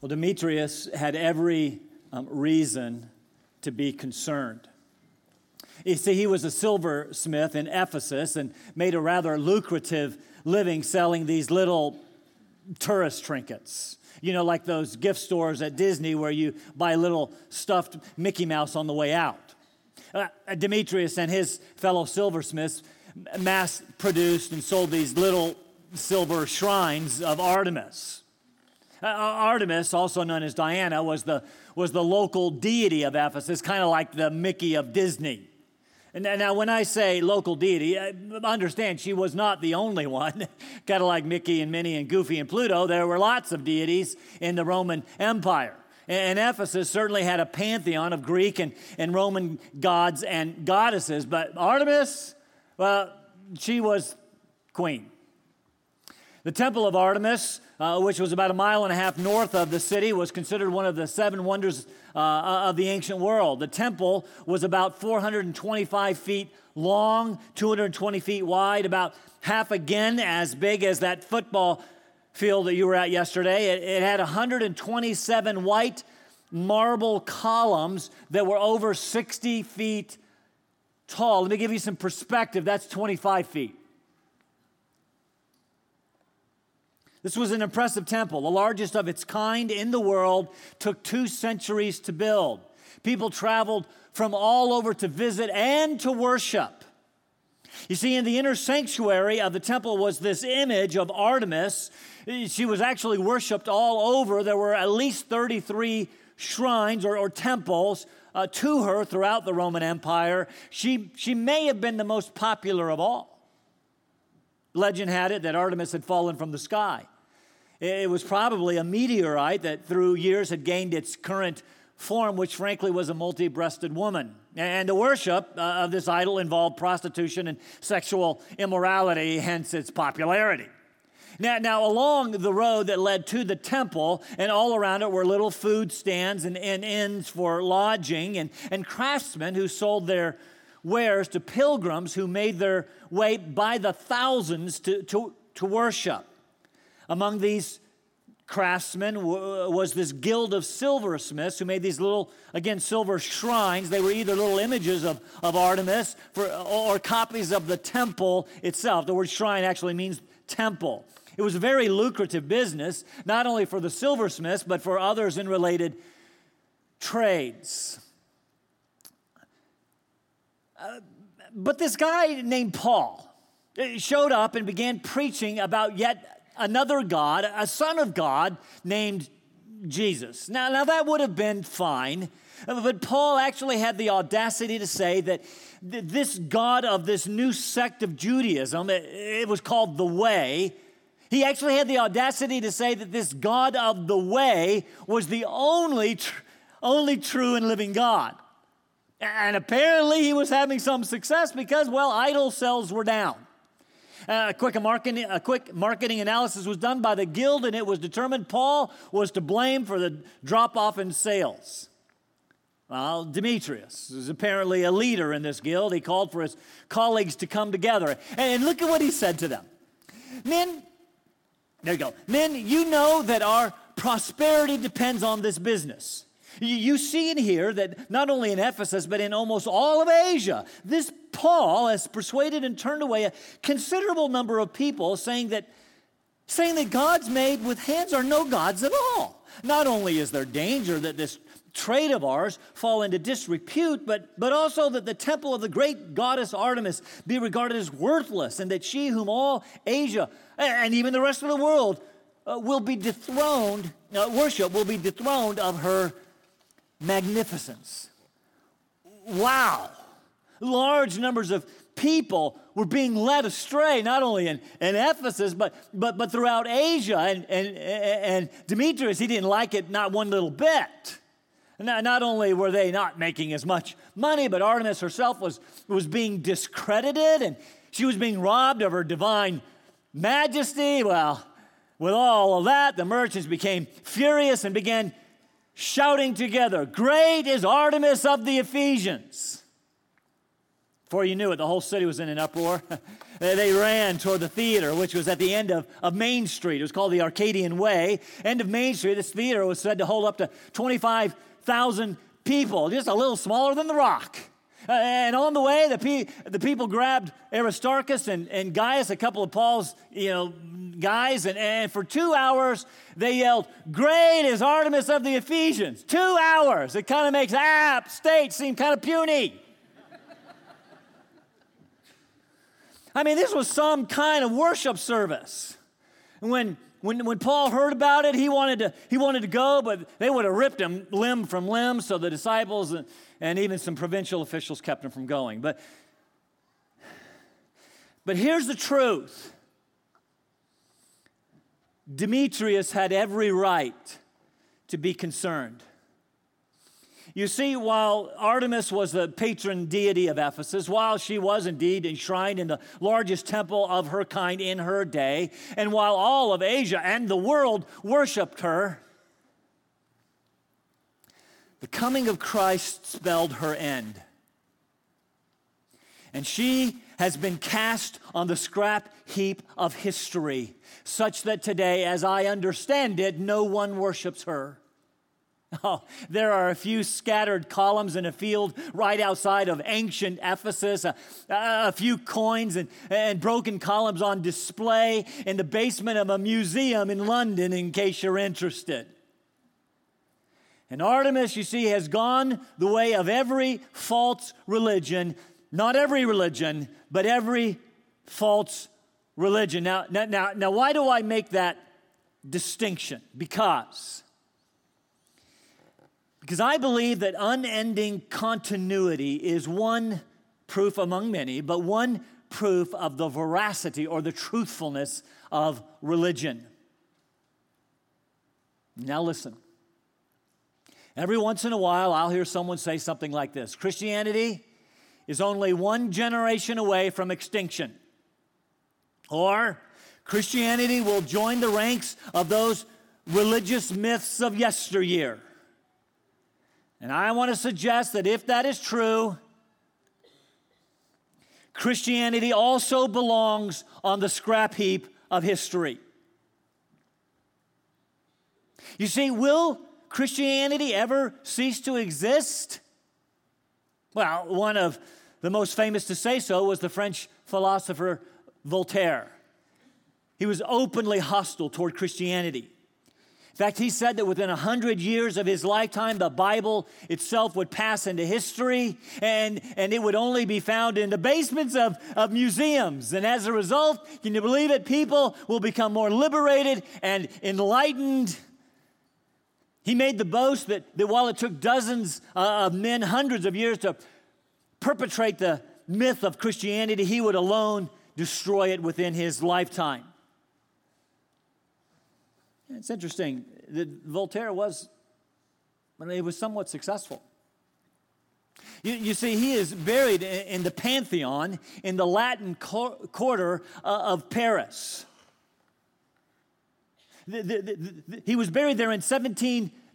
Well, Demetrius had every um, reason to be concerned. You see, he was a silversmith in Ephesus and made a rather lucrative living selling these little tourist trinkets. You know, like those gift stores at Disney where you buy little stuffed Mickey Mouse on the way out. Uh, Demetrius and his fellow silversmiths mass produced and sold these little silver shrines of Artemis. Uh, Artemis, also known as Diana, was the, was the local deity of Ephesus, kind of like the Mickey of Disney. And now, when I say local deity, uh, understand she was not the only one. kind of like Mickey and Minnie and Goofy and Pluto, there were lots of deities in the Roman Empire. And Ephesus certainly had a pantheon of Greek and, and Roman gods and goddesses, but Artemis, well, she was queen. The Temple of Artemis, uh, which was about a mile and a half north of the city, was considered one of the seven wonders uh, of the ancient world. The temple was about 425 feet long, 220 feet wide, about half again as big as that football field that you were at yesterday. It, it had 127 white marble columns that were over 60 feet tall. Let me give you some perspective. That's 25 feet. This was an impressive temple, the largest of its kind in the world, took two centuries to build. People traveled from all over to visit and to worship. You see, in the inner sanctuary of the temple was this image of Artemis. She was actually worshiped all over. There were at least 33 shrines or, or temples uh, to her throughout the Roman Empire. She, she may have been the most popular of all. Legend had it that Artemis had fallen from the sky. It was probably a meteorite that through years had gained its current form, which frankly was a multi breasted woman. And the worship uh, of this idol involved prostitution and sexual immorality, hence its popularity. Now, now, along the road that led to the temple, and all around it were little food stands and, and inns for lodging, and, and craftsmen who sold their wares to pilgrims who made their way by the thousands to, to, to worship. Among these craftsmen was this guild of silversmiths who made these little, again, silver shrines. They were either little images of, of Artemis for, or copies of the temple itself. The word shrine actually means temple. It was a very lucrative business, not only for the silversmiths, but for others in related trades. But this guy named Paul uh, showed up and began preaching about yet another God, a son of God named Jesus. Now, now that would have been fine, but Paul actually had the audacity to say that this God of this new sect of Judaism, it, it was called the Way, he actually had the audacity to say that this God of the Way was the only, tr- only true and living God. And apparently he was having some success because, well, idol sales were down. Uh, a, quick marketing, a quick marketing analysis was done by the guild, and it was determined Paul was to blame for the drop off in sales. Well, Demetrius is apparently a leader in this guild. He called for his colleagues to come together. And look at what he said to them Men, there you go. Men, you know that our prosperity depends on this business. You see in here that not only in Ephesus, but in almost all of Asia, this Paul has persuaded and turned away a considerable number of people saying that, saying that gods made with hands are no gods at all. Not only is there danger that this trade of ours fall into disrepute, but, but also that the temple of the great goddess Artemis be regarded as worthless, and that she, whom all Asia and even the rest of the world uh, will be dethroned, uh, worship will be dethroned of her magnificence. Wow. Large numbers of people were being led astray, not only in, in Ephesus, but, but, but throughout Asia. And, and, and Demetrius, he didn't like it not one little bit. Not, not only were they not making as much money, but Artemis herself was, was being discredited and she was being robbed of her divine majesty. Well, with all of that, the merchants became furious and began shouting together, Great is Artemis of the Ephesians. Before you knew it, the whole city was in an uproar. they ran toward the theater, which was at the end of, of Main Street. It was called the Arcadian Way. End of Main Street, this theater was said to hold up to 25,000 people, just a little smaller than the rock. Uh, and on the way, the, pe- the people grabbed Aristarchus and, and Gaius, a couple of Paul's you know, guys, and, and for two hours they yelled, Great is Artemis of the Ephesians. Two hours. It kind of makes App State seem kind of puny. I mean, this was some kind of worship service. When, when, when Paul heard about it, he wanted, to, he wanted to go, but they would have ripped him limb from limb, so the disciples and, and even some provincial officials kept him from going. But, but here's the truth Demetrius had every right to be concerned. You see, while Artemis was the patron deity of Ephesus, while she was indeed enshrined in the largest temple of her kind in her day, and while all of Asia and the world worshiped her, the coming of Christ spelled her end. And she has been cast on the scrap heap of history, such that today, as I understand it, no one worships her. Oh, there are a few scattered columns in a field right outside of ancient Ephesus, a, a, few coins and, and broken columns on display in the basement of a museum in London, in case you're interested. And Artemis, you see, has gone the way of every false religion, not every religion, but every false religion. Now, now, now, now why do I make that distinction? Because because I believe that unending continuity is one proof among many, but one proof of the veracity or the truthfulness of religion. Now, listen. Every once in a while, I'll hear someone say something like this Christianity is only one generation away from extinction. Or Christianity will join the ranks of those religious myths of yesteryear. And I want to suggest that if that is true, Christianity also belongs on the scrap heap of history. You see, will Christianity ever cease to exist? Well, one of the most famous to say so was the French philosopher Voltaire. He was openly hostile toward Christianity. In fact, he said that within a hundred years of his lifetime, the Bible itself would pass into history and, and it would only be found in the basements of, of museums. And as a result, can you believe it? People will become more liberated and enlightened. He made the boast that, that while it took dozens uh, of men, hundreds of years to perpetrate the myth of Christianity, he would alone destroy it within his lifetime. It's interesting that Voltaire was, he was somewhat successful. You, you, see, he is buried in the Pantheon in the Latin quarter uh, of Paris. The, the, the, he was buried there in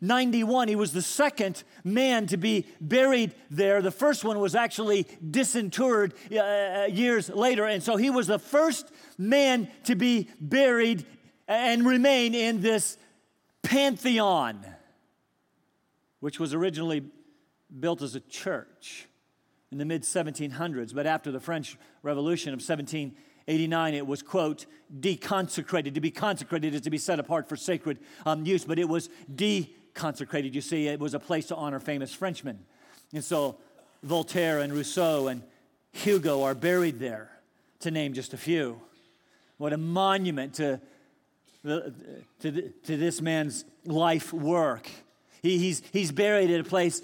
1791. He was the second man to be buried there. The first one was actually disinterred uh, uh years later. And so he was the first man to be buried and remain in this pantheon, which was originally built as a church in the mid 1700s. But after the French Revolution of 1789, it was, quote, deconsecrated. To be consecrated is to be set apart for sacred um, use, but it was deconsecrated. You see, it was a place to honor famous Frenchmen. And so Voltaire and Rousseau and Hugo are buried there, to name just a few. What a monument to to, to this man's life work. He, he's, he's buried at a place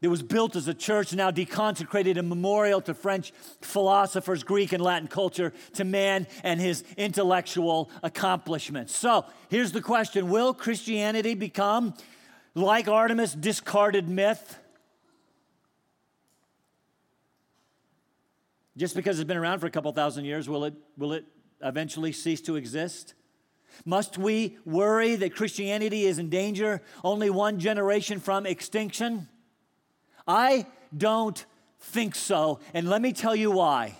that was built as a church, now deconsecrated, a memorial to French philosophers, Greek and Latin culture, to man and his intellectual accomplishments. So here's the question Will Christianity become, like Artemis, discarded myth? Just because it's been around for a couple thousand years, will it, will it eventually cease to exist? Must we worry that Christianity is in danger only one generation from extinction? I don't think so, and let me tell you why.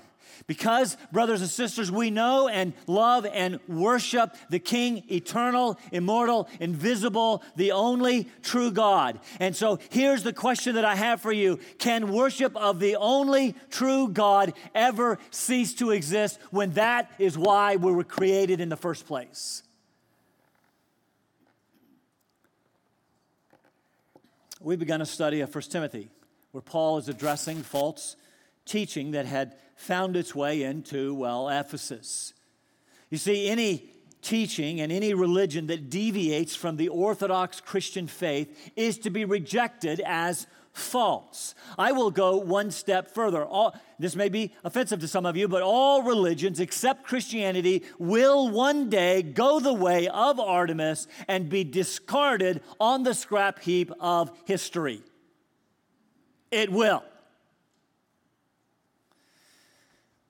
Because, brothers and sisters, we know and love and worship the King, eternal, immortal, invisible, the only true God. And so here's the question that I have for you Can worship of the only true God ever cease to exist when that is why we were created in the first place? We've begun a study of 1 Timothy where Paul is addressing false teaching that had found its way into, well, Ephesus. You see, any teaching and any religion that deviates from the Orthodox Christian faith is to be rejected as false. I will go one step further. All, this may be offensive to some of you, but all religions except Christianity will one day go the way of Artemis and be discarded on the scrap heap of history. It will. Uh,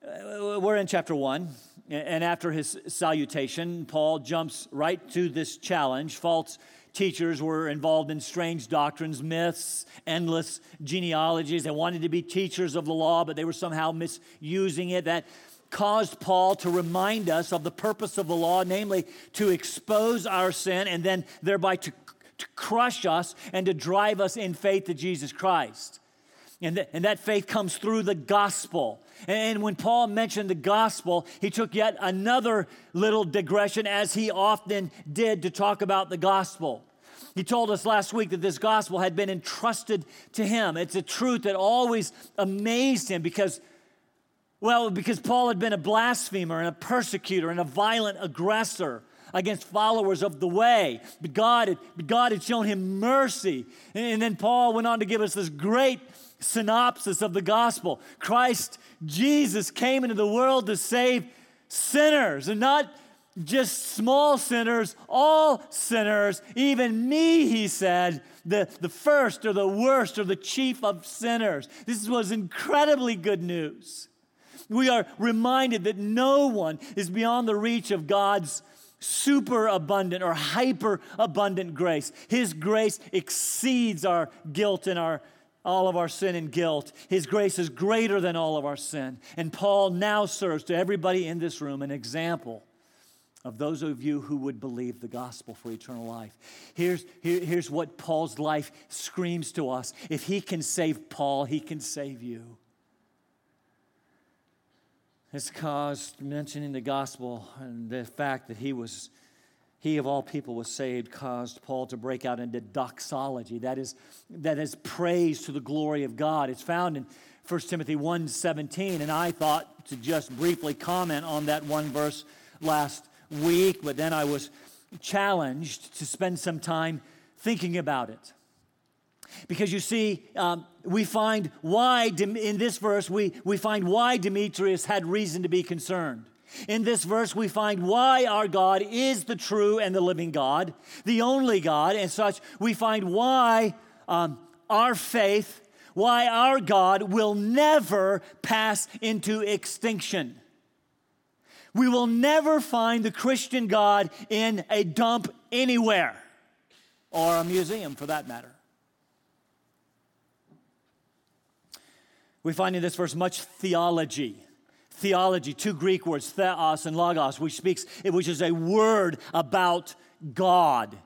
Uh, we're in chapter one, and after his salutation, Paul jumps right to this challenge. False teachers were involved in strange doctrines, myths, endless genealogies. They wanted to be teachers of the law, but they were somehow misusing it. That caused Paul to remind us of the purpose of the law, namely to expose our sin and then thereby to, to crush us and to drive us in faith to Jesus Christ. And, th- and that faith comes through the gospel. And when Paul mentioned the gospel, he took yet another little digression, as he often did, to talk about the gospel. He told us last week that this gospel had been entrusted to him. It's a truth that always amazed him because, well, because Paul had been a blasphemer and a persecutor and a violent aggressor against followers of the way. But God had, God had shown him mercy. And then Paul went on to give us this great synopsis of the gospel. Christ Jesus came into the world to save sinners and not just small sinners, all sinners, even me, he said, the, the first or the worst or the chief of sinners. This was incredibly good news. We are reminded that no one is beyond the reach of God's super abundant or hyper abundant grace. His grace exceeds our guilt and our all of our sin and guilt. His grace is greater than all of our sin. And Paul now serves to everybody in this room an example of those of you who would believe the gospel for eternal life. Here's, here, here's what Paul's life screams to us if he can save Paul, he can save you. It's caused mentioning the gospel and the fact that he was he of all people was saved caused Paul to break out into doxology. That is, that is praise to the glory of God. It's found in 1 Timothy 1:17, and I thought to just briefly comment on that one verse last week, but then I was challenged to spend some time thinking about it. Because you see, um, we find why, in this verse, we, we find why Demetrius had reason to be concerned. In this verse, we find why our God is the true and the living God, the only God, and such. We find why um, our faith, why our God will never pass into extinction. We will never find the Christian God in a dump anywhere, or a museum for that matter. We find in this verse much theology theology, two Greek words, theos and logos, which speaks, which is a word about God.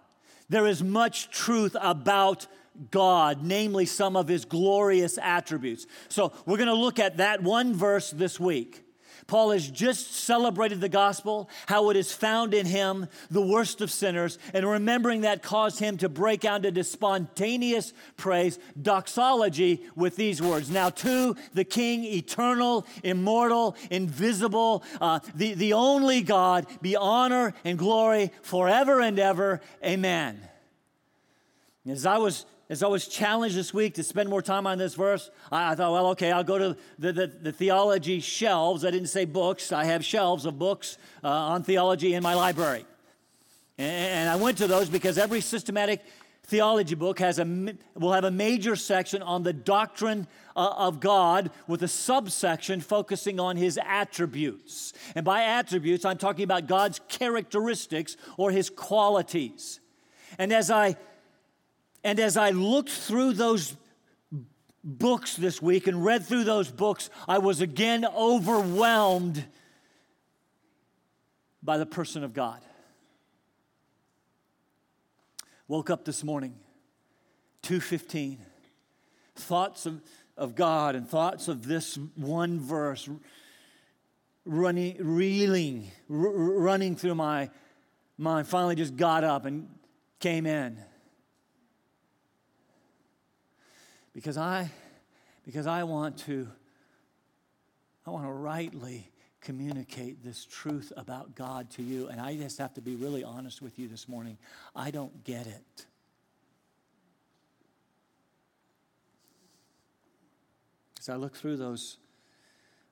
There is much truth about God, namely some of his glorious attributes. So we're going to look at that one verse this week. Paul has just celebrated the gospel, how it is found in him, the worst of sinners, and remembering that caused him to break out into spontaneous praise, doxology, with these words Now to the King, eternal, immortal, invisible, uh, the, the only God, be honor and glory forever and ever. Amen. As I was as I was challenged this week to spend more time on this verse, I, I thought, well, okay, I'll go to the, the, the, theology shelves. I didn't say books. I have shelves of books uh, on theology in my library. And, and I went to those because every systematic theology book has a, will have a major section on the doctrine uh, of God with a subsection focusing on his attributes. And by attributes, I'm talking about God's characteristics or his qualities. And as I and as I looked through those books this week and read through those books, I was again overwhelmed by the person of God. Woke up this morning, 215. Thoughts of, of God and thoughts of this one verse running, reeling, r- running through my mind. Finally, just got up and came in. Because I, because I want to, I want to rightly communicate this truth about God to you. And I just have to be really honest with you this morning. I don't get it. As I look through those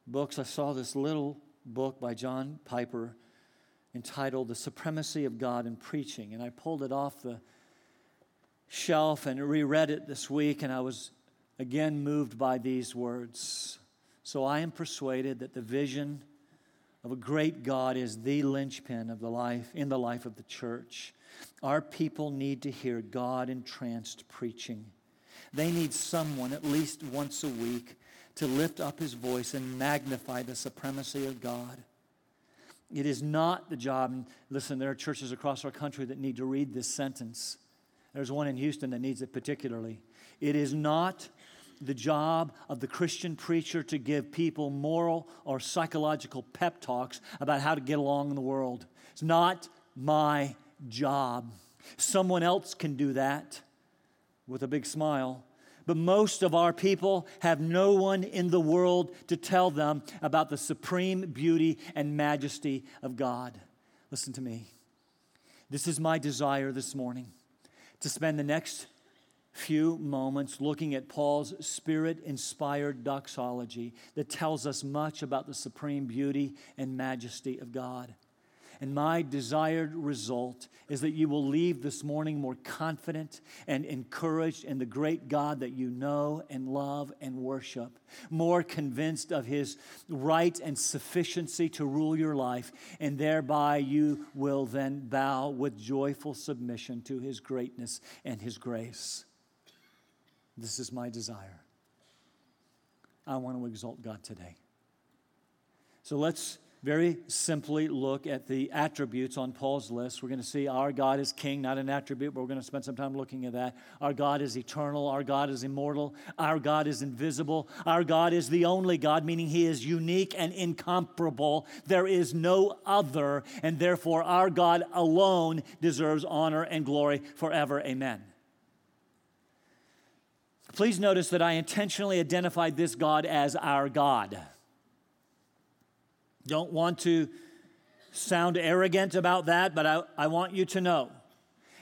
books, I saw this little book by John Piper entitled The Supremacy of God in Preaching. And I pulled it off the shelf and reread it this week, and I was again moved by these words. So I am persuaded that the vision of a great God is the linchpin of the life in the life of the church. Our people need to hear God entranced preaching. They need someone at least once a week to lift up his voice and magnify the supremacy of God. It is not the job, and listen, there are churches across our country that need to read this sentence. There's one in Houston that needs it particularly. It is not the job of the Christian preacher to give people moral or psychological pep talks about how to get along in the world. It's not my job. Someone else can do that with a big smile. But most of our people have no one in the world to tell them about the supreme beauty and majesty of God. Listen to me. This is my desire this morning to spend the next few moments looking at Paul's spirit inspired doxology that tells us much about the supreme beauty and majesty of God. And my desired result is that you will leave this morning more confident and encouraged in the great God that you know and love and worship, more convinced of his right and sufficiency to rule your life, and thereby you will then bow with joyful submission to his greatness and his grace. This is my desire. I want to exalt God today. So let's very simply look at the attributes on Paul's list. We're going to see our God is king, not an attribute, but we're going to spend some time looking at that. Our God is eternal. Our God is immortal. Our God is invisible. Our God is the only God, meaning he is unique and incomparable. There is no other, and therefore our God alone deserves honor and glory forever. Amen. Please notice that I intentionally identified this God as our God. Don't want to sound arrogant about that, but I, I want you to know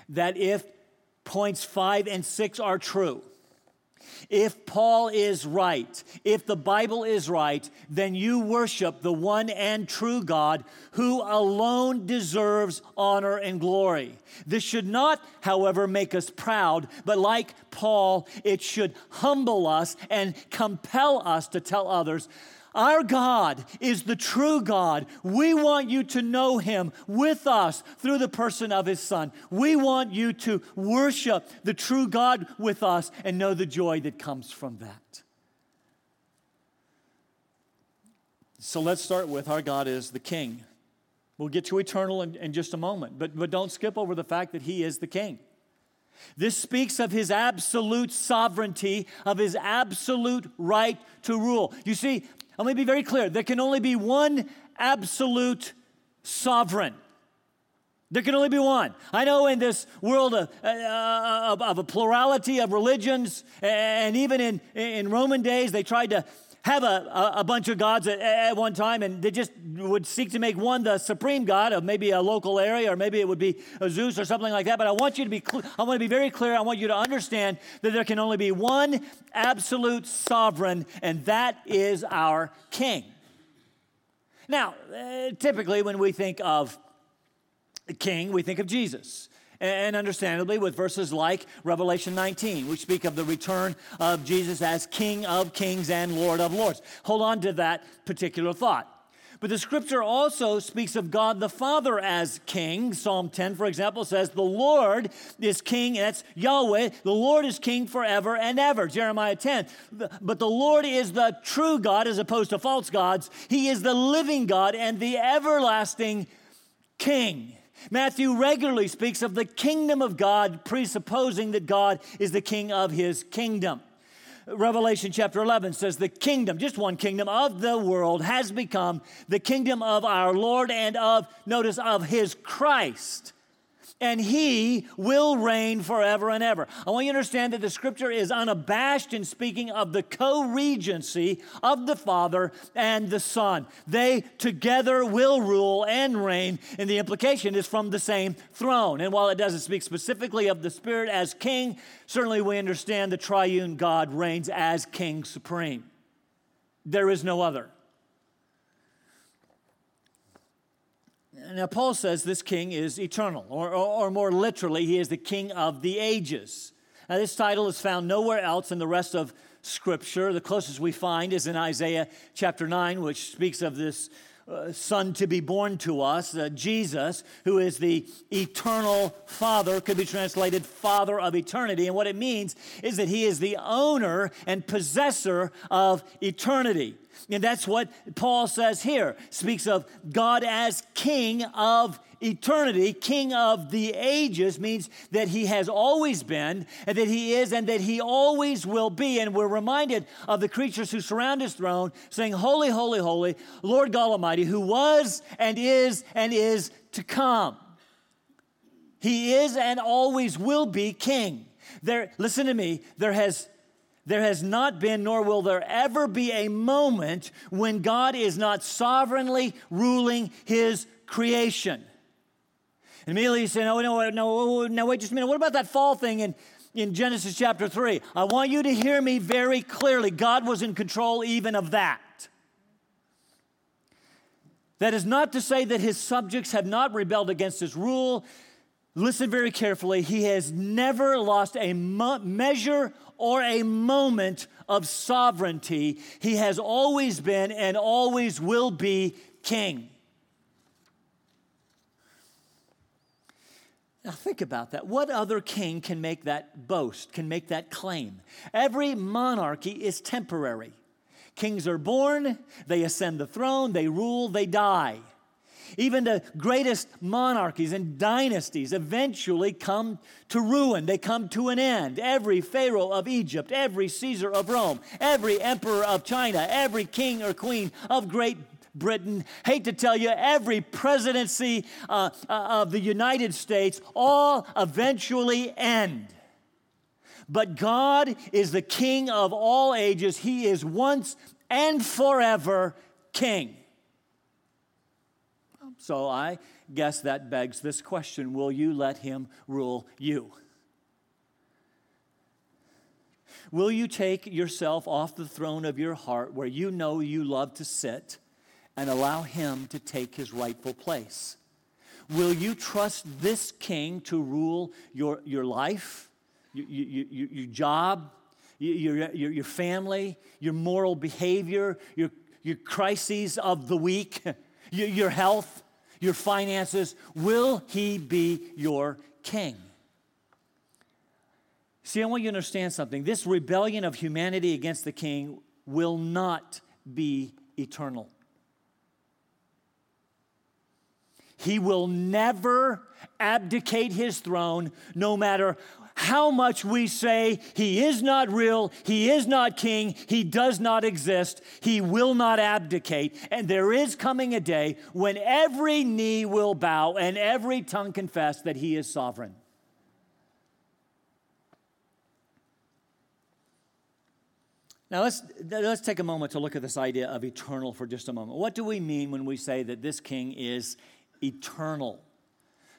that if points five and six are true, if Paul is right, if the Bible is right, then you worship the one and true God who alone deserves honor and glory. This should not, however, make us proud, but like Paul, it should humble us and compel us to tell others our God is the true God. We want you to know him with us through the person of his Son. We want you to worship the true God with us and know the joy that comes from that. So let's start with our God is the King. We'll get to eternal in, in just a moment, but, but don't skip over the fact that he is the King. This speaks of his absolute sovereignty, of his absolute right to rule. You see, let me be very clear there can only be one absolute sovereign. There can only be one. I know in this world of, uh, of, of, a plurality of religions, and even in, in Roman days, they tried to have a, a, bunch of gods at, at, one time, and they just would seek to make one the supreme god of maybe a local area, or maybe it would be Zeus or something like that. But I want you to be, cl- I want to be very clear. I want you to understand that there can only be one absolute sovereign, and that is our King. Now, uh, typically, when we think of king, we think of Jesus and understandably with verses like Revelation 19, which speak of the return of Jesus as King of kings and Lord of lords. Hold on to that particular thought. But the scripture also speaks of God the Father as king. Psalm 10, for example, says, The Lord is king, and that's Yahweh. The Lord is king forever and ever. Jeremiah 10. But the Lord is the true God as opposed to false gods. He is the living God and the everlasting king. Matthew regularly speaks of the kingdom of God, presupposing that God is the king of his kingdom. Revelation chapter 11 says, The kingdom, just one kingdom of the world, has become the kingdom of our Lord and of, notice, of his Christ and he will reign forever and ever. I want you to understand that the scripture is unabashed in speaking of the co regency of the Father and the Son. They together will rule and reign, and the implication is from the same throne. And while it doesn't speak specifically of the Spirit as king, certainly we understand the triune God reigns as king supreme. There is no other. Now, Paul says this king is eternal, or, or, or, more literally, he is the king of the ages. Now, this title is found nowhere else in the rest of Scripture. The closest we find is in Isaiah chapter 9, which speaks of this uh, son to be born to us, uh, Jesus, who is the eternal Father, could be translated Father of eternity. And what it means is that he is the owner and possessor of eternity. And that's what Paul says here. Speaks of God as king of eternity, king of the ages, means that he has always been, and that he is, and that he always will be. And we're reminded of the creatures who surround his throne, saying, Holy, holy, holy, Lord God Almighty, who was and is and is to come. He is and always will be king. There, listen to me, there has there has not been, nor will there ever be a moment when God is not sovereignly ruling his creation. And immediately you say, no, no, no, no, wait just a minute. What about that fall thing in, in Genesis chapter 3? I want you to hear me very clearly. God was in control even of that. That is not to say that his subjects have not rebelled against his rule. Listen very carefully. He has never lost a measure or a moment of sovereignty. He has always been and always will be king. Now, think about that. What other king can make that boast, can make that claim? Every monarchy is temporary. Kings are born, they ascend the throne, they rule, they die. Even the greatest monarchies and dynasties eventually come to ruin. They come to an end. Every Pharaoh of Egypt, every Caesar of Rome, every emperor of China, every king or queen of Great Britain, hate to tell you, every presidency uh, uh, of the United States, all eventually end. But God is the King of all ages. He is once and forever King. So I guess that begs this question Will you let him rule you? Will you take yourself off the throne of your heart where you know you love to sit and allow him to take his rightful place? Will you trust this king to rule your, your life, your, your, your job, your, your, your family, your moral behavior, your, your crises of the week, your, your health? your finances? Will he be your king? See, I want you to understand something. This rebellion of humanity against the king will not be eternal. He will never abdicate his throne, no matter how much we say he is not real, he is not king, he does not exist, he will not abdicate. And there is coming a day when every knee will bow and every tongue confess that he is sovereign. Now, let's, let's take a moment to look at this idea of eternal for just a moment. What do we mean when we say that this king is eternal?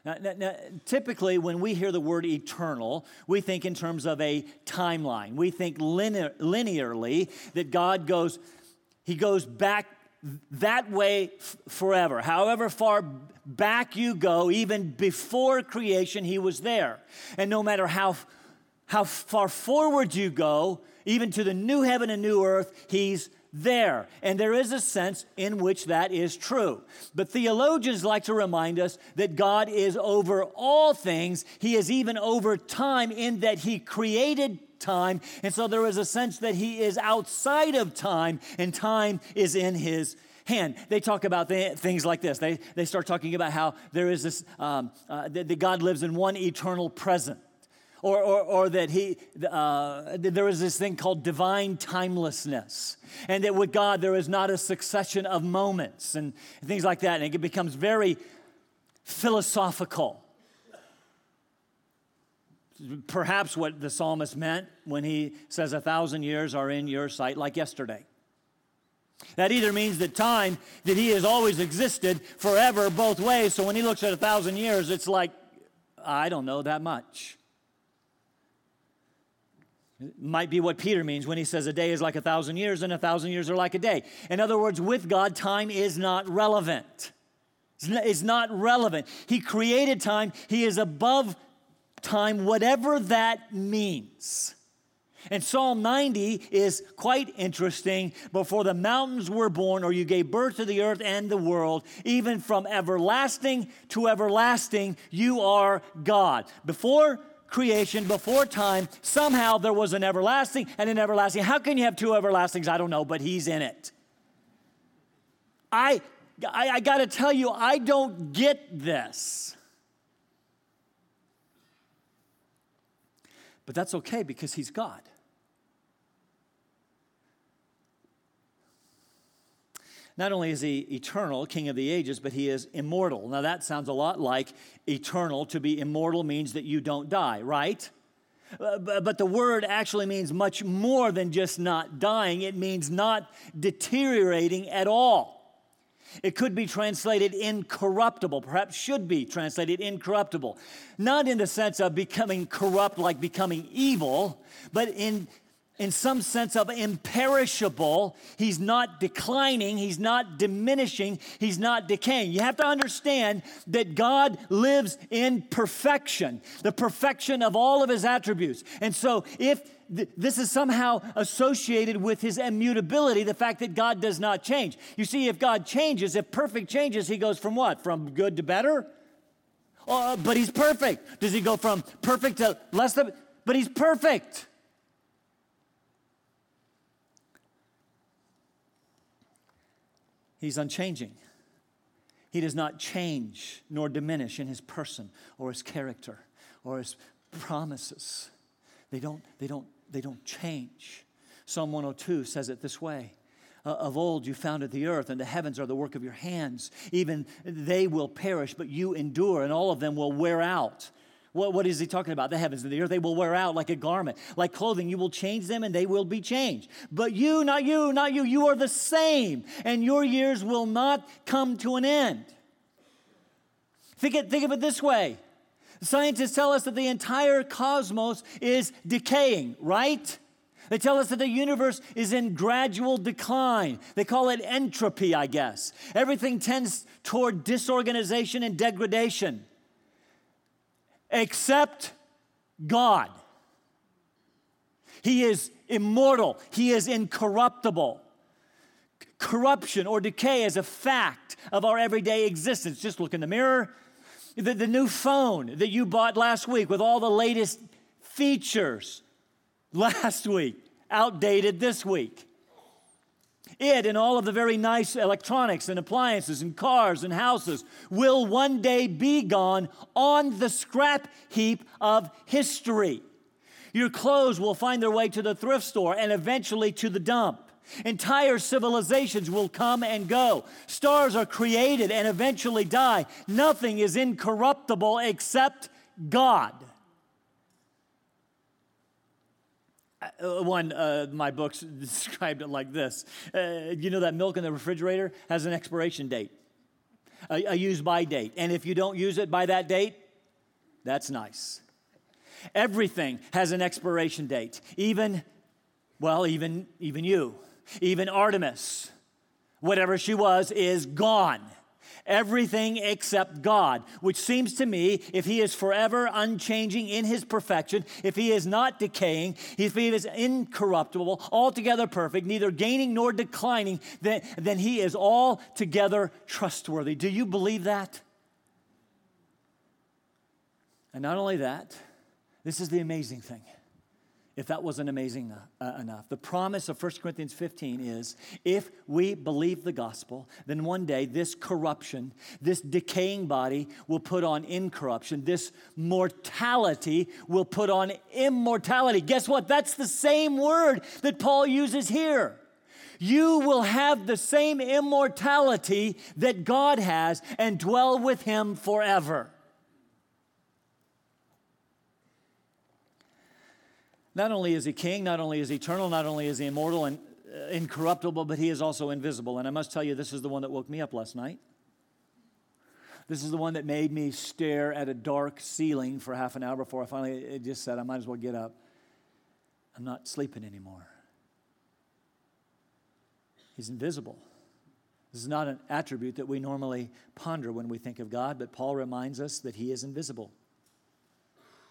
Now, now, typically, when we hear the word eternal, we think in terms of a timeline. We think linear, linearly that God goes, He goes back that way f- forever. However far back you go, even before creation, He was there. And no matter how, how far forward you go, even to the new heaven and new earth, He's there. And there is a sense in which that is true. But theologians like to remind us that God is over all things. He is even over time in that He created time. And so there is a sense that He is outside of time, and time is in His hand. They talk about things like this. They, they start talking about how there is this, um, uh, that, that God lives in one eternal present or, or, or that he, uh, there is this thing called divine timelessness, and that with God there is not a succession of moments and things like that, and it becomes very philosophical. Perhaps what the psalmist meant when he says, A thousand years are in your sight like yesterday. That either means that time, that he has always existed forever both ways. So when he looks at a thousand years, it's like, I don't know that much might be what Peter means when he says a day is like a thousand years and a thousand years are like a day. In other words, with God, time is not relevant. It's not relevant. He created time, He is above time, whatever that means. And Psalm 90 is quite interesting. Before the mountains were born, or you gave birth to the earth and the world, even from everlasting to everlasting, you are God. Before creation, before time, somehow there was an everlasting and an everlasting. How can you have two everlastings? I don't know, but he's in it. I, I, I got to tell you, I don't get this. But that's okay because he's God. Not only is he eternal, king of the ages, but he is immortal. Now, that sounds a lot like eternal. To be immortal means that you don't die, right? Uh, but the word actually means much more than just not dying, it means not deteriorating at all. It could be translated incorruptible, perhaps should be translated incorruptible. Not in the sense of becoming corrupt like becoming evil, but in in some sense of imperishable. He's not declining, he's not diminishing, he's not decaying. You have to understand that God lives in perfection, the perfection of all of his attributes. And so if th- this is somehow associated with his immutability, the fact that God does not change. You see, if God changes, if perfect changes, he goes from what? From good to better? Uh, but he's perfect. Does he go from perfect to less than? But he's perfect. He's unchanging. He does not change nor diminish in his person or his character or his promises. They don't, they don't, they don't change. Psalm 102 says it this way uh, Of old you founded the earth, and the heavens are the work of your hands. Even they will perish, but you endure, and all of them will wear out. What, what is he talking about? The heavens and the earth, they will wear out like a garment, like clothing. You will change them and they will be changed. But you, not you, not you, you are the same, and your years will not come to an end. Think, it, think of it this way scientists tell us that the entire cosmos is decaying, right? They tell us that the universe is in gradual decline. They call it entropy, I guess. Everything tends toward disorganization and degradation except God. He is immortal, He is incorruptible. Corruption or decay is a fact of our everyday existence. Just look in the mirror. The, the new phone that you bought last week with all the latest features last week, outdated this week. It and all of the very nice electronics and appliances and cars and houses will one day be gone on the scrap heap of history. Your clothes will find their way to the thrift store and eventually to the dump. Entire civilizations will come and go. Stars are created and eventually die. Nothing is incorruptible except God. Uh, one uh, my books described it like this. Uh, you know that milk in the refrigerator has an expiration date a, a use by date. And if you don't use it by that date that's nice. Everything has an expiration date. Even well even even you even artemis whatever she was is gone everything except God, which seems to me, if he is forever unchanging in his perfection, if he is not decaying, if he is incorruptible, altogether perfect, neither gaining nor declining, then, then he is altogether trustworthy. Do you believe that? And not only that, this is the amazing thing if that wasn't amazing uh, enough. The promise of 1 Corinthians 15 is if we believe the gospel, then one day this corruption, this decaying body will put on incorruption. This mortality will put on immortality. Guess what? That's the same word that Paul uses here. You will have the same immortality that God has and dwell with him forever. Not only is he king, not only is he eternal, not only is he immortal and uh, incorruptible, but he is also invisible. And I must tell you, this is the one that woke me up last night. This is the one that made me stare at a dark ceiling for half an hour before I finally just said, I might as well get up. I'm not sleeping anymore. He's invisible. This is not an attribute that we normally ponder when we think of God, but Paul reminds us that he is invisible.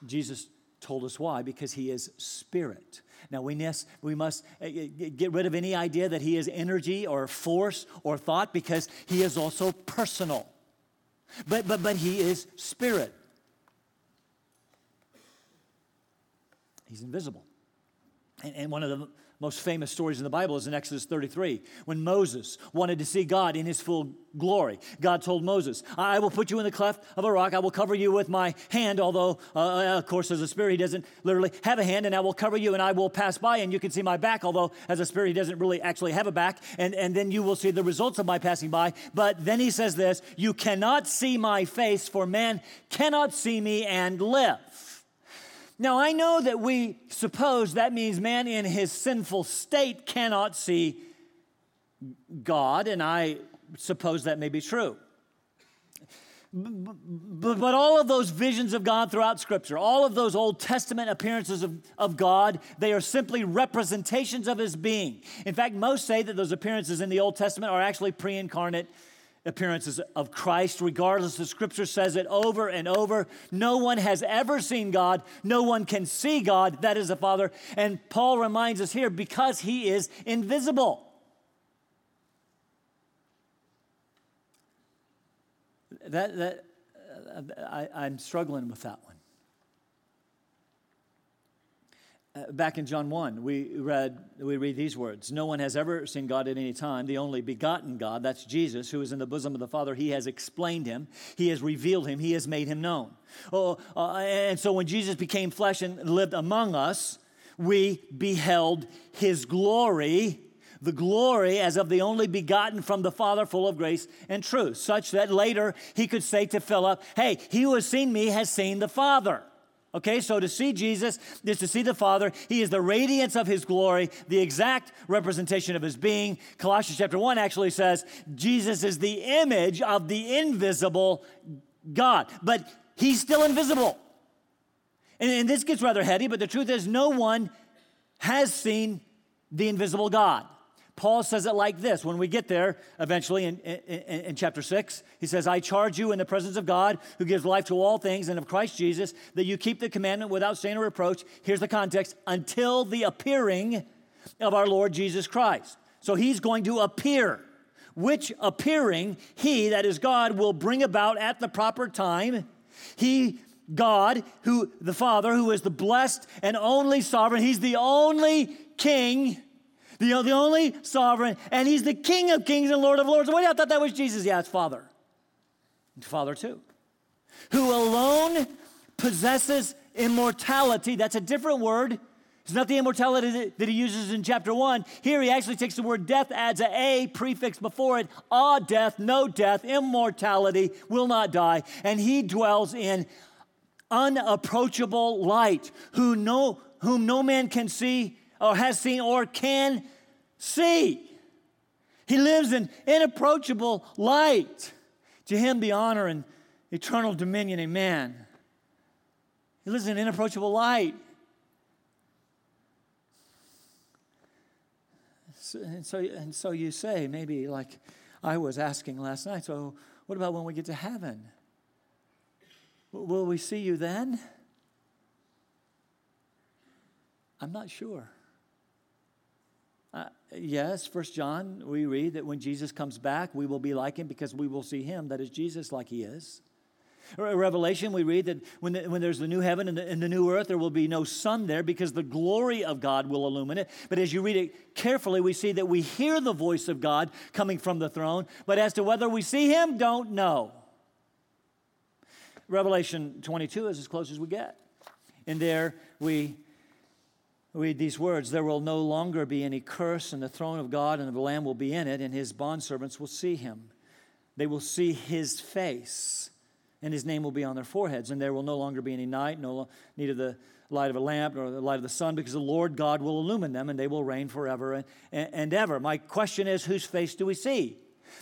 Jesus told us why because he is spirit. Now we must, we must uh, get rid of any idea that he is energy or force or thought because he is also personal. But but but he is spirit. He's invisible. And, and one of the most famous stories in the Bible is in Exodus 33 when Moses wanted to see God in his full glory. God told Moses, I will put you in the cleft of a rock. I will cover you with my hand, although, uh, uh, of course, as a spirit, he doesn't literally have a hand, and I will cover you and I will pass by, and you can see my back, although as a spirit, he doesn't really actually have a back, and, and then you will see the results of my passing by. But then he says this You cannot see my face, for man cannot see me and live. Now, I know that we suppose that means man in his sinful state cannot see God, and I suppose that may be true. But, but, all of those visions of God throughout Scripture, all of those Old Testament appearances of, of God, they are simply representations of His being. In fact, most say that those appearances in the Old Testament are actually pre incarnate appearances of Christ, regardless. The scripture says it over and over. No one has ever seen God. No one can see God. That is the Father. And Paul reminds us here because he is invisible. That, that, uh, I, I'm struggling with that one. Uh, back in John 1, we read we read these words. No one has ever seen God at any time, the only begotten God, that's Jesus, who is in the bosom of the Father. He has explained him, he has revealed him, he has made him known. Oh, uh, and so when Jesus became flesh and lived among us, we beheld his glory, the glory as of the only begotten from the Father, full of grace and truth, such that later he could say to Philip, Hey, he who has seen me has seen the Father. Okay, so to see Jesus is to see the Father. He is the radiance of his glory, the exact representation of his being. Colossians chapter 1 actually says Jesus is the image of the invisible God, but he's still invisible. And, and this gets rather heady, but the truth is, no one has seen the invisible God. Paul says it like this when we get there eventually in, in, in, chapter 6. He says, I charge you in the presence of God who gives life to all things and of Christ Jesus that you keep the commandment without stain or reproach. Here's the context until the appearing of our Lord Jesus Christ. So he's going to appear, which appearing he, that is God, will bring about at the proper time. He God, who the Father, who is the blessed and only sovereign, He's the only King the, only sovereign, and he's the King of kings and Lord of lords. Wait, I thought that was Jesus. Yeah, it's Father. Father too. Who alone possesses immortality. That's a different word. It's not the immortality that he uses in chapter one. Here he actually takes the word death, adds a A prefix before it. Ah, death, no death, immortality, will not die. And he dwells in unapproachable light, who no, whom no man can see or has seen or can see. He lives in inapproachable light. To him be honor and eternal dominion, amen. He lives in inapproachable light. And, so, and so you say, maybe like I was asking last night, so What about when we get to heaven? Will we see you then? I'm not sure. Uh, yes, First John, we read that when Jesus comes back, we will be like him because we will see him, that is Jesus, like he is. Revelation, we read that when, the, when there's the new heaven and the, and the, new earth, there will be no sun there because the glory of God will illumine it. But as you read it carefully, we see that we hear the voice of God coming from the throne, but as to whether we see him, don't know. Revelation 22 is as close as we get. And there we read these words There will no longer be any curse, and the throne of God and of the Lamb will be in it, and his bondservants will see him. They will see his face, and his name will be on their foreheads. And there will no longer be any night, no need of the light of a lamp or the light of the sun, because the Lord God will illumine them, and they will reign forever and, and ever. My question is whose face do we see?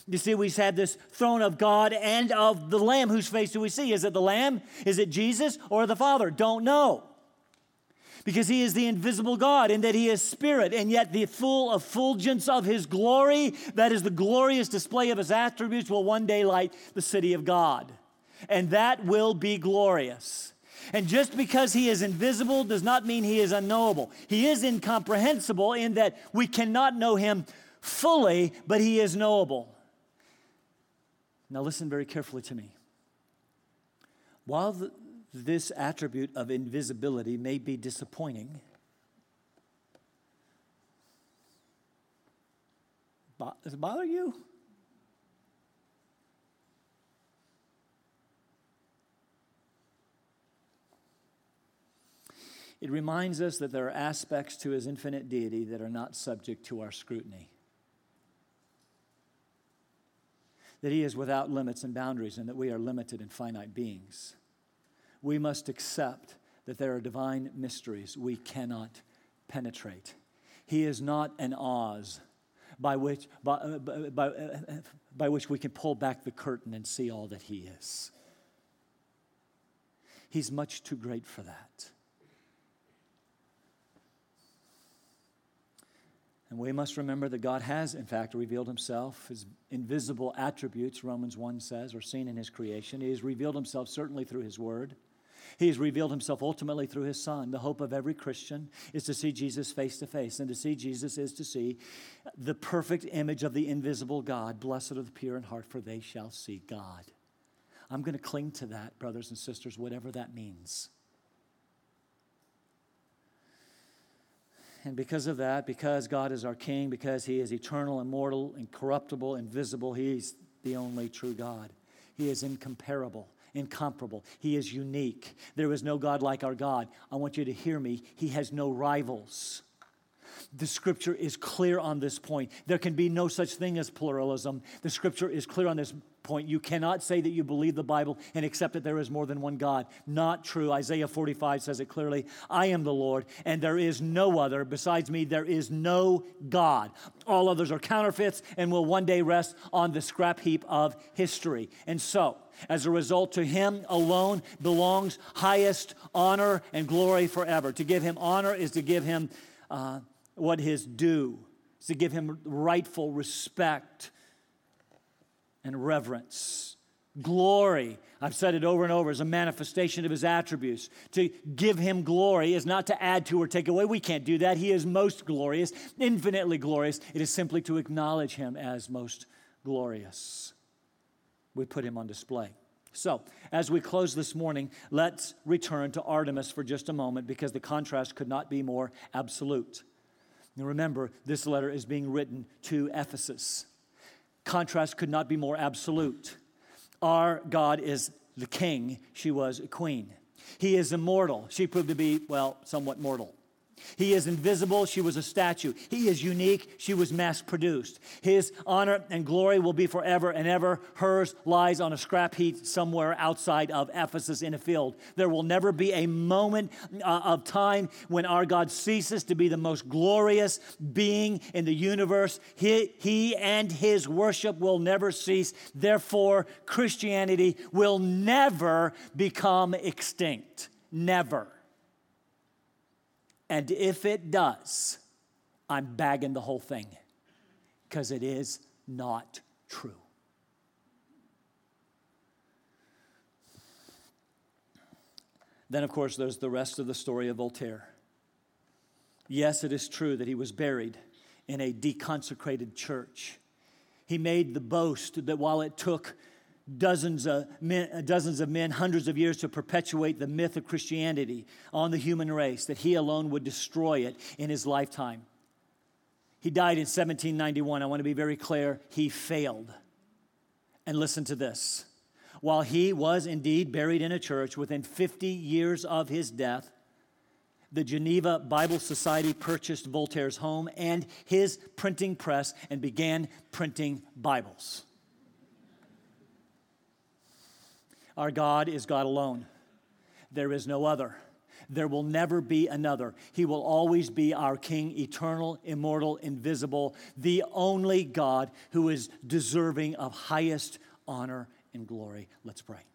You see, we have this throne of God and of the Lamb. Whose face do we see? Is it the Lamb? Is it Jesus or the Father? Don't know because he is the invisible God in that he is spirit, and yet the full effulgence of his glory, that is the glorious display of his attributes, will one day light the city of God. And that will be glorious. And just because he is invisible does not mean he is unknowable. He is incomprehensible in that we cannot know him fully, but he is knowable. Now, listen very carefully to me. While the, this attribute of invisibility may be disappointing. Does it bother you? It reminds us that there are aspects to his infinite deity that are not subject to our scrutiny. That he is without limits and boundaries, and that we are limited and finite beings we must accept that there are divine mysteries we cannot penetrate. He is not an Oz by which, by, uh, by, uh, by which we can pull back the curtain and see all that He is. He's much too great for that. And we must remember that God has, in fact, revealed himself. His invisible attributes, Romans 1 says, are seen in his creation. He has revealed himself certainly through his word. He has revealed himself ultimately through his son. The hope of every Christian is to see Jesus face to face, and to see Jesus is to see the perfect image of the invisible God. Blessed are the pure in heart, for they shall see God. I'm going to cling to that, brothers and sisters, whatever that means. And because of that, because God is our King, because He is eternal, immortal, incorruptible, invisible, He's the only true God. He is incomparable incomparable. He is unique. There is no God like our God. I want you to hear me. He has no rivals. The scripture is clear on this point. There can be no such thing as pluralism. The scripture is clear on this point. You cannot say that you believe the Bible and accept that there is more than one God. Not true. Isaiah 45 says it clearly I am the Lord, and there is no other. Besides me, there is no God. All others are counterfeits and will one day rest on the scrap heap of history. And so, as a result, to him alone belongs highest honor and glory forever. To give him honor is to give him uh, what his due, is to give him rightful respect and reverence. Glory, I've said it over and over, is a manifestation of his attributes. To give him glory is not to add to or take away. We can't do that. He is most glorious, infinitely glorious. It is simply to acknowledge him as most glorious we put him on display. So, as we close this morning, let's return to Artemis for just a moment because the contrast could not be more absolute. Remember, this letter is being written to Ephesus. Contrast could not be more absolute. Our God is the king, she was a queen. He is immortal. She proved to be, well, somewhat mortal. He is invisible, she was a statue. He is unique, she was mass produced. His honor and glory will be forever and ever. Hers lies on a scrap heap somewhere outside of Ephesus in a field. There will never be a moment uh, of time when our God ceases to be the most glorious being in the universe. He, he and his worship will never cease. Therefore, Christianity will never become extinct. Never. And if it does, I'm bagging the whole thing because it is not true. Then, of course, there's the rest of the story of Voltaire. Yes, it is true that he was buried in a deconsecrated church. He made the boast that while it took dozens of, men, uh, dozens of men, hundreds of years to perpetuate the myth of Christianity on the human race, that he alone would destroy it in his lifetime. He died in 1791. I want to be very clear. He failed. And listen to this. While he was indeed buried in a church within 50 years of his death, the Geneva Bible Society purchased Voltaire's home and his printing press and began printing Bibles. Our God is God alone. There is no other. There will never be another. He will always be our King, eternal, immortal, invisible, the only God who is deserving of highest honor and glory. Let's pray.